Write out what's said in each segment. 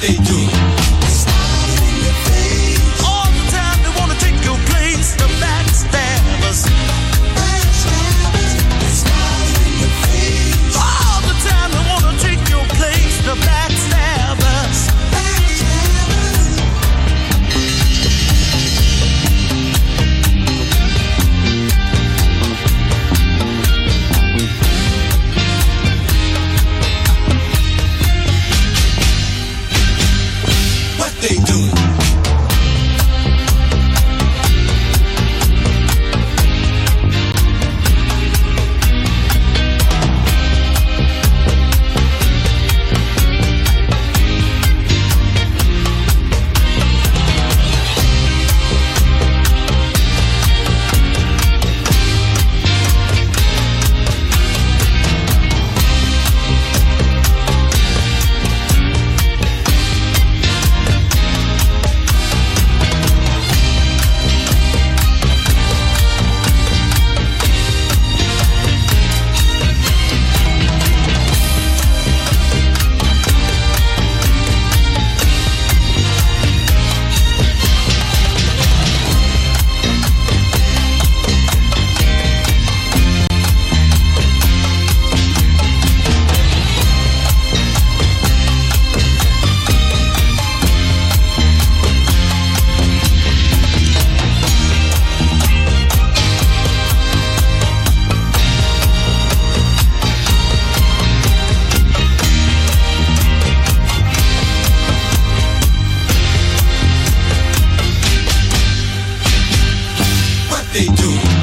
they do. they do.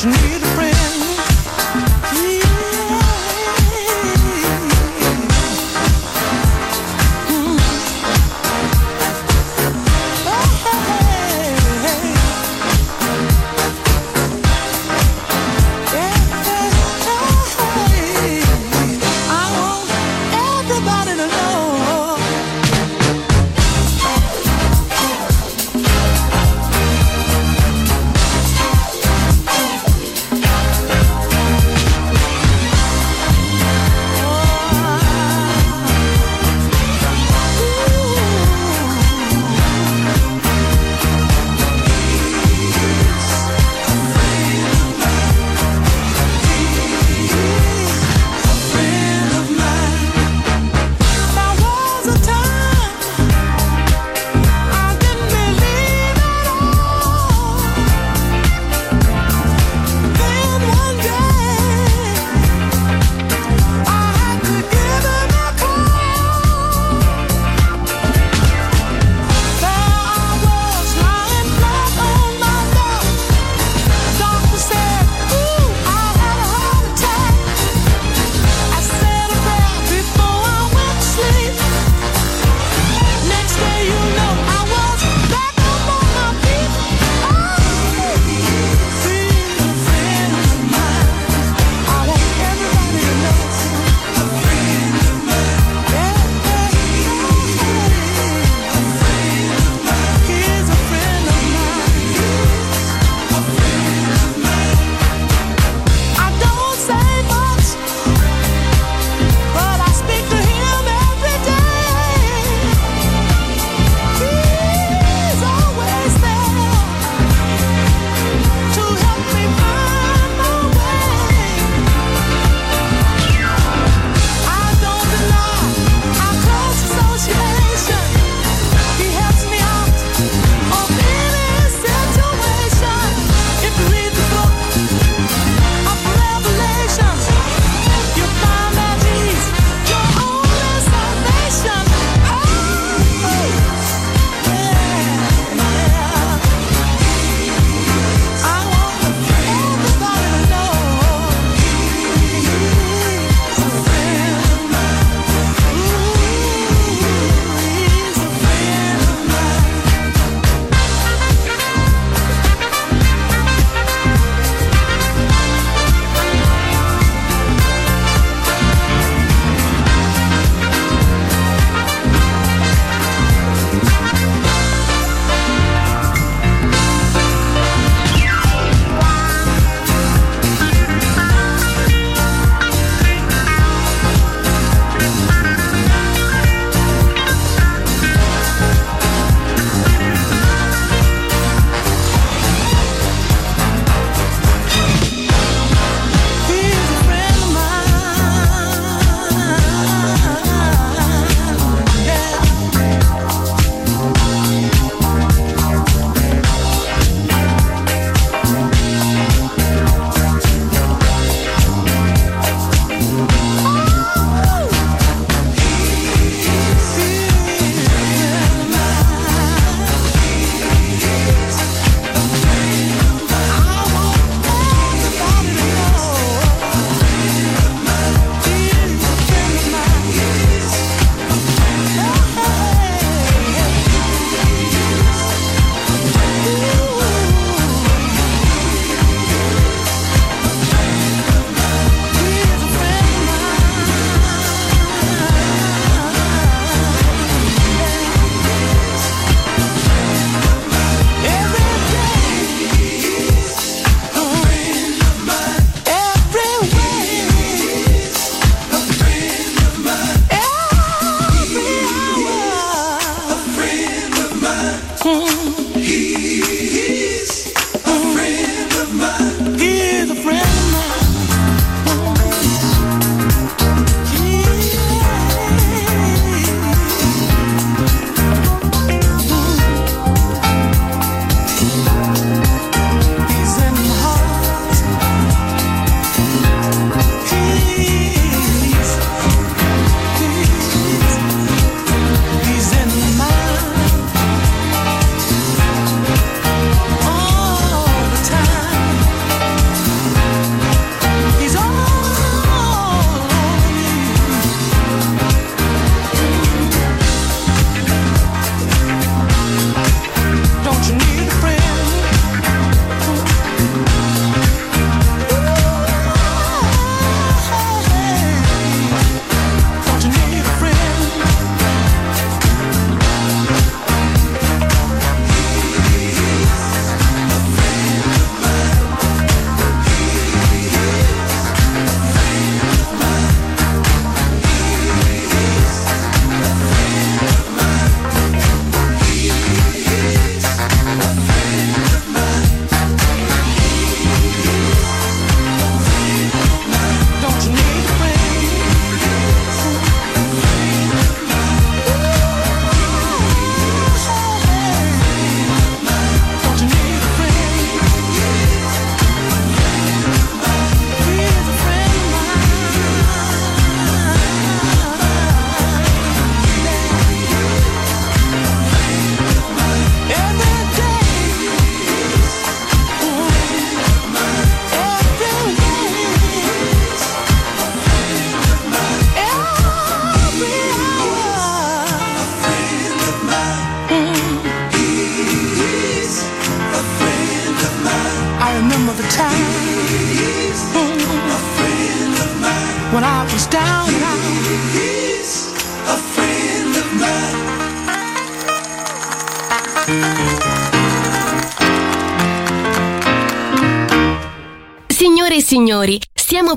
Don't you need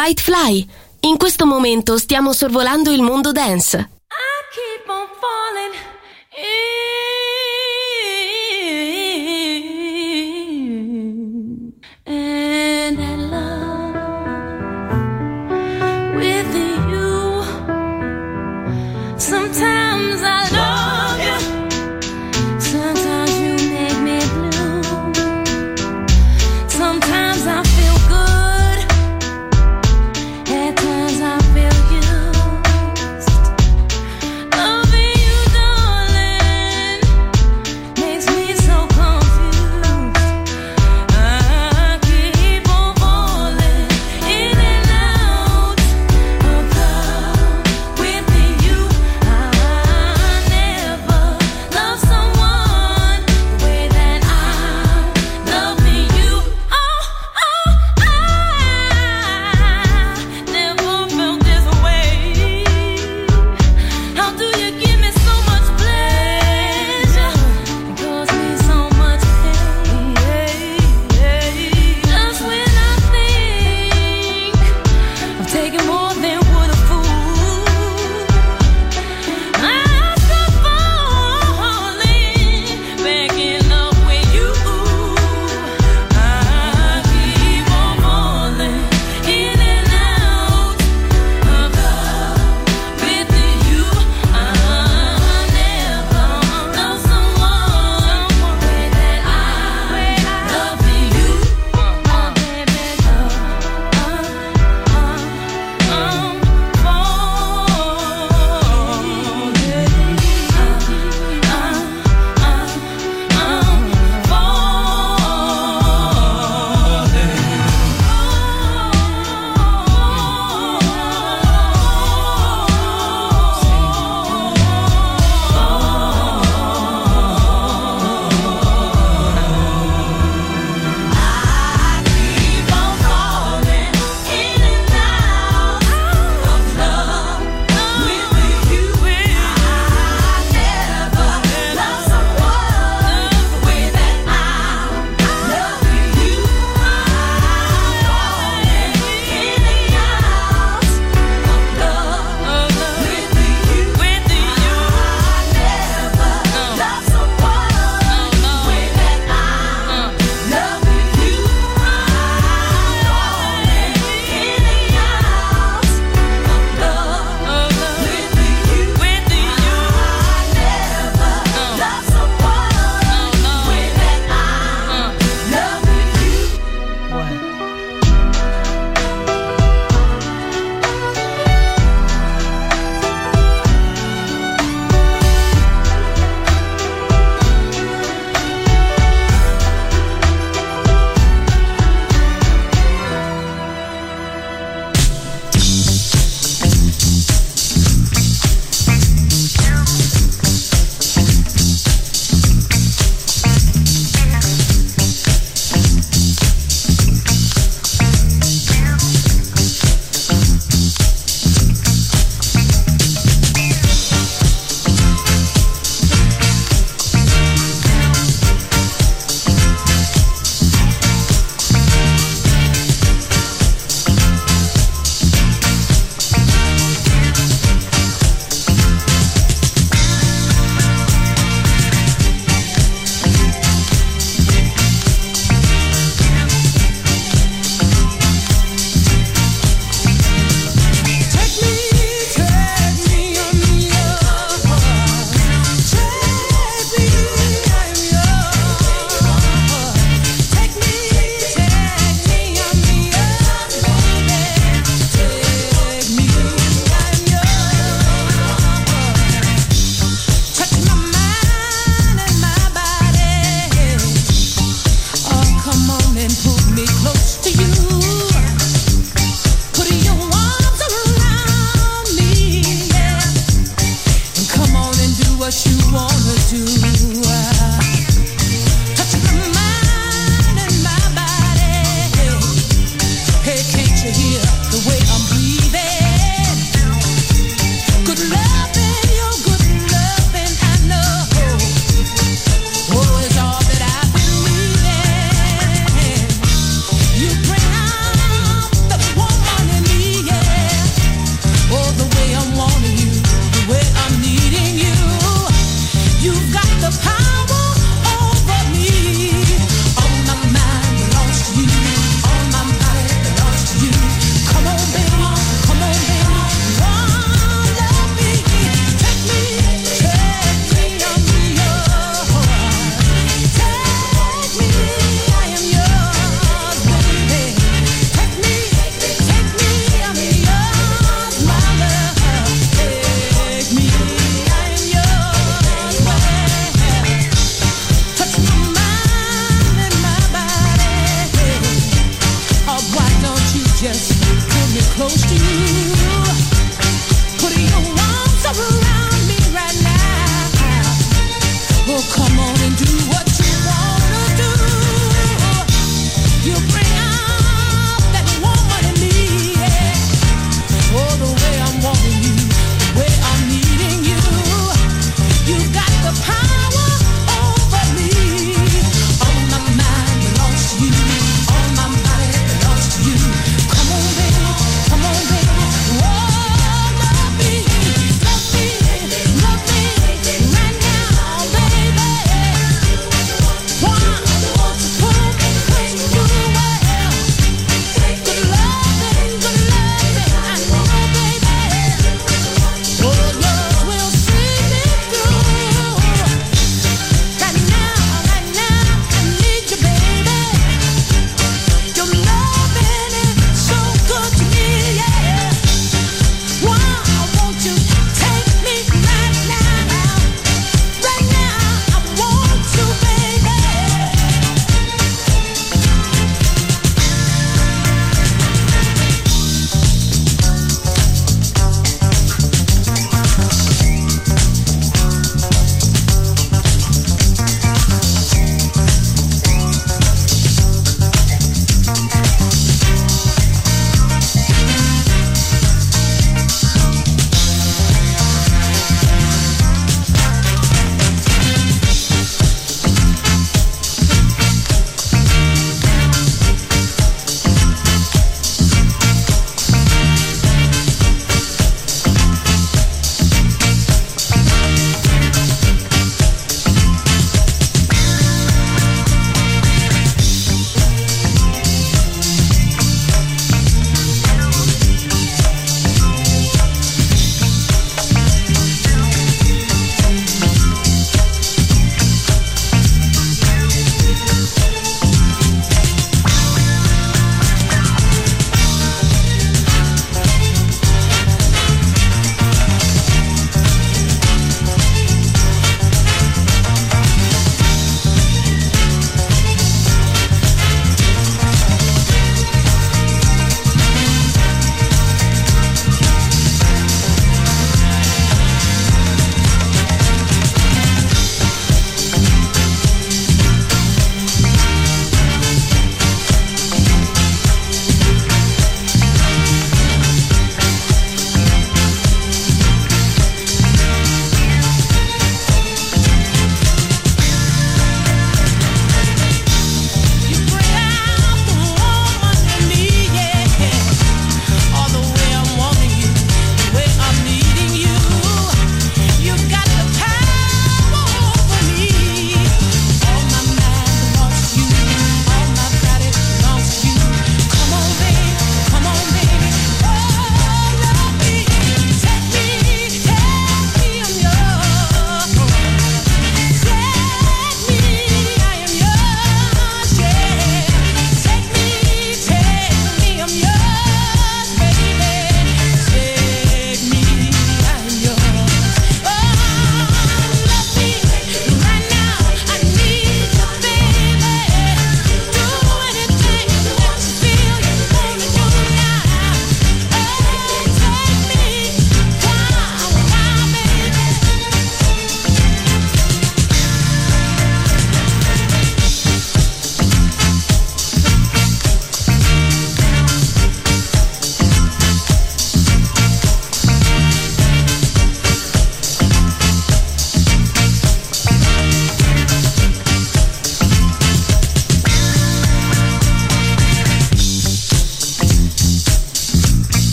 The White Fly. In questo momento stiamo sorvolando il mondo dance.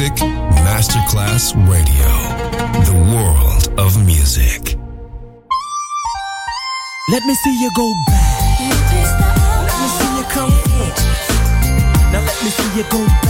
Music Masterclass Radio. The world of music. Let me see you go back. Let me see you come forward. Now let me see you go back.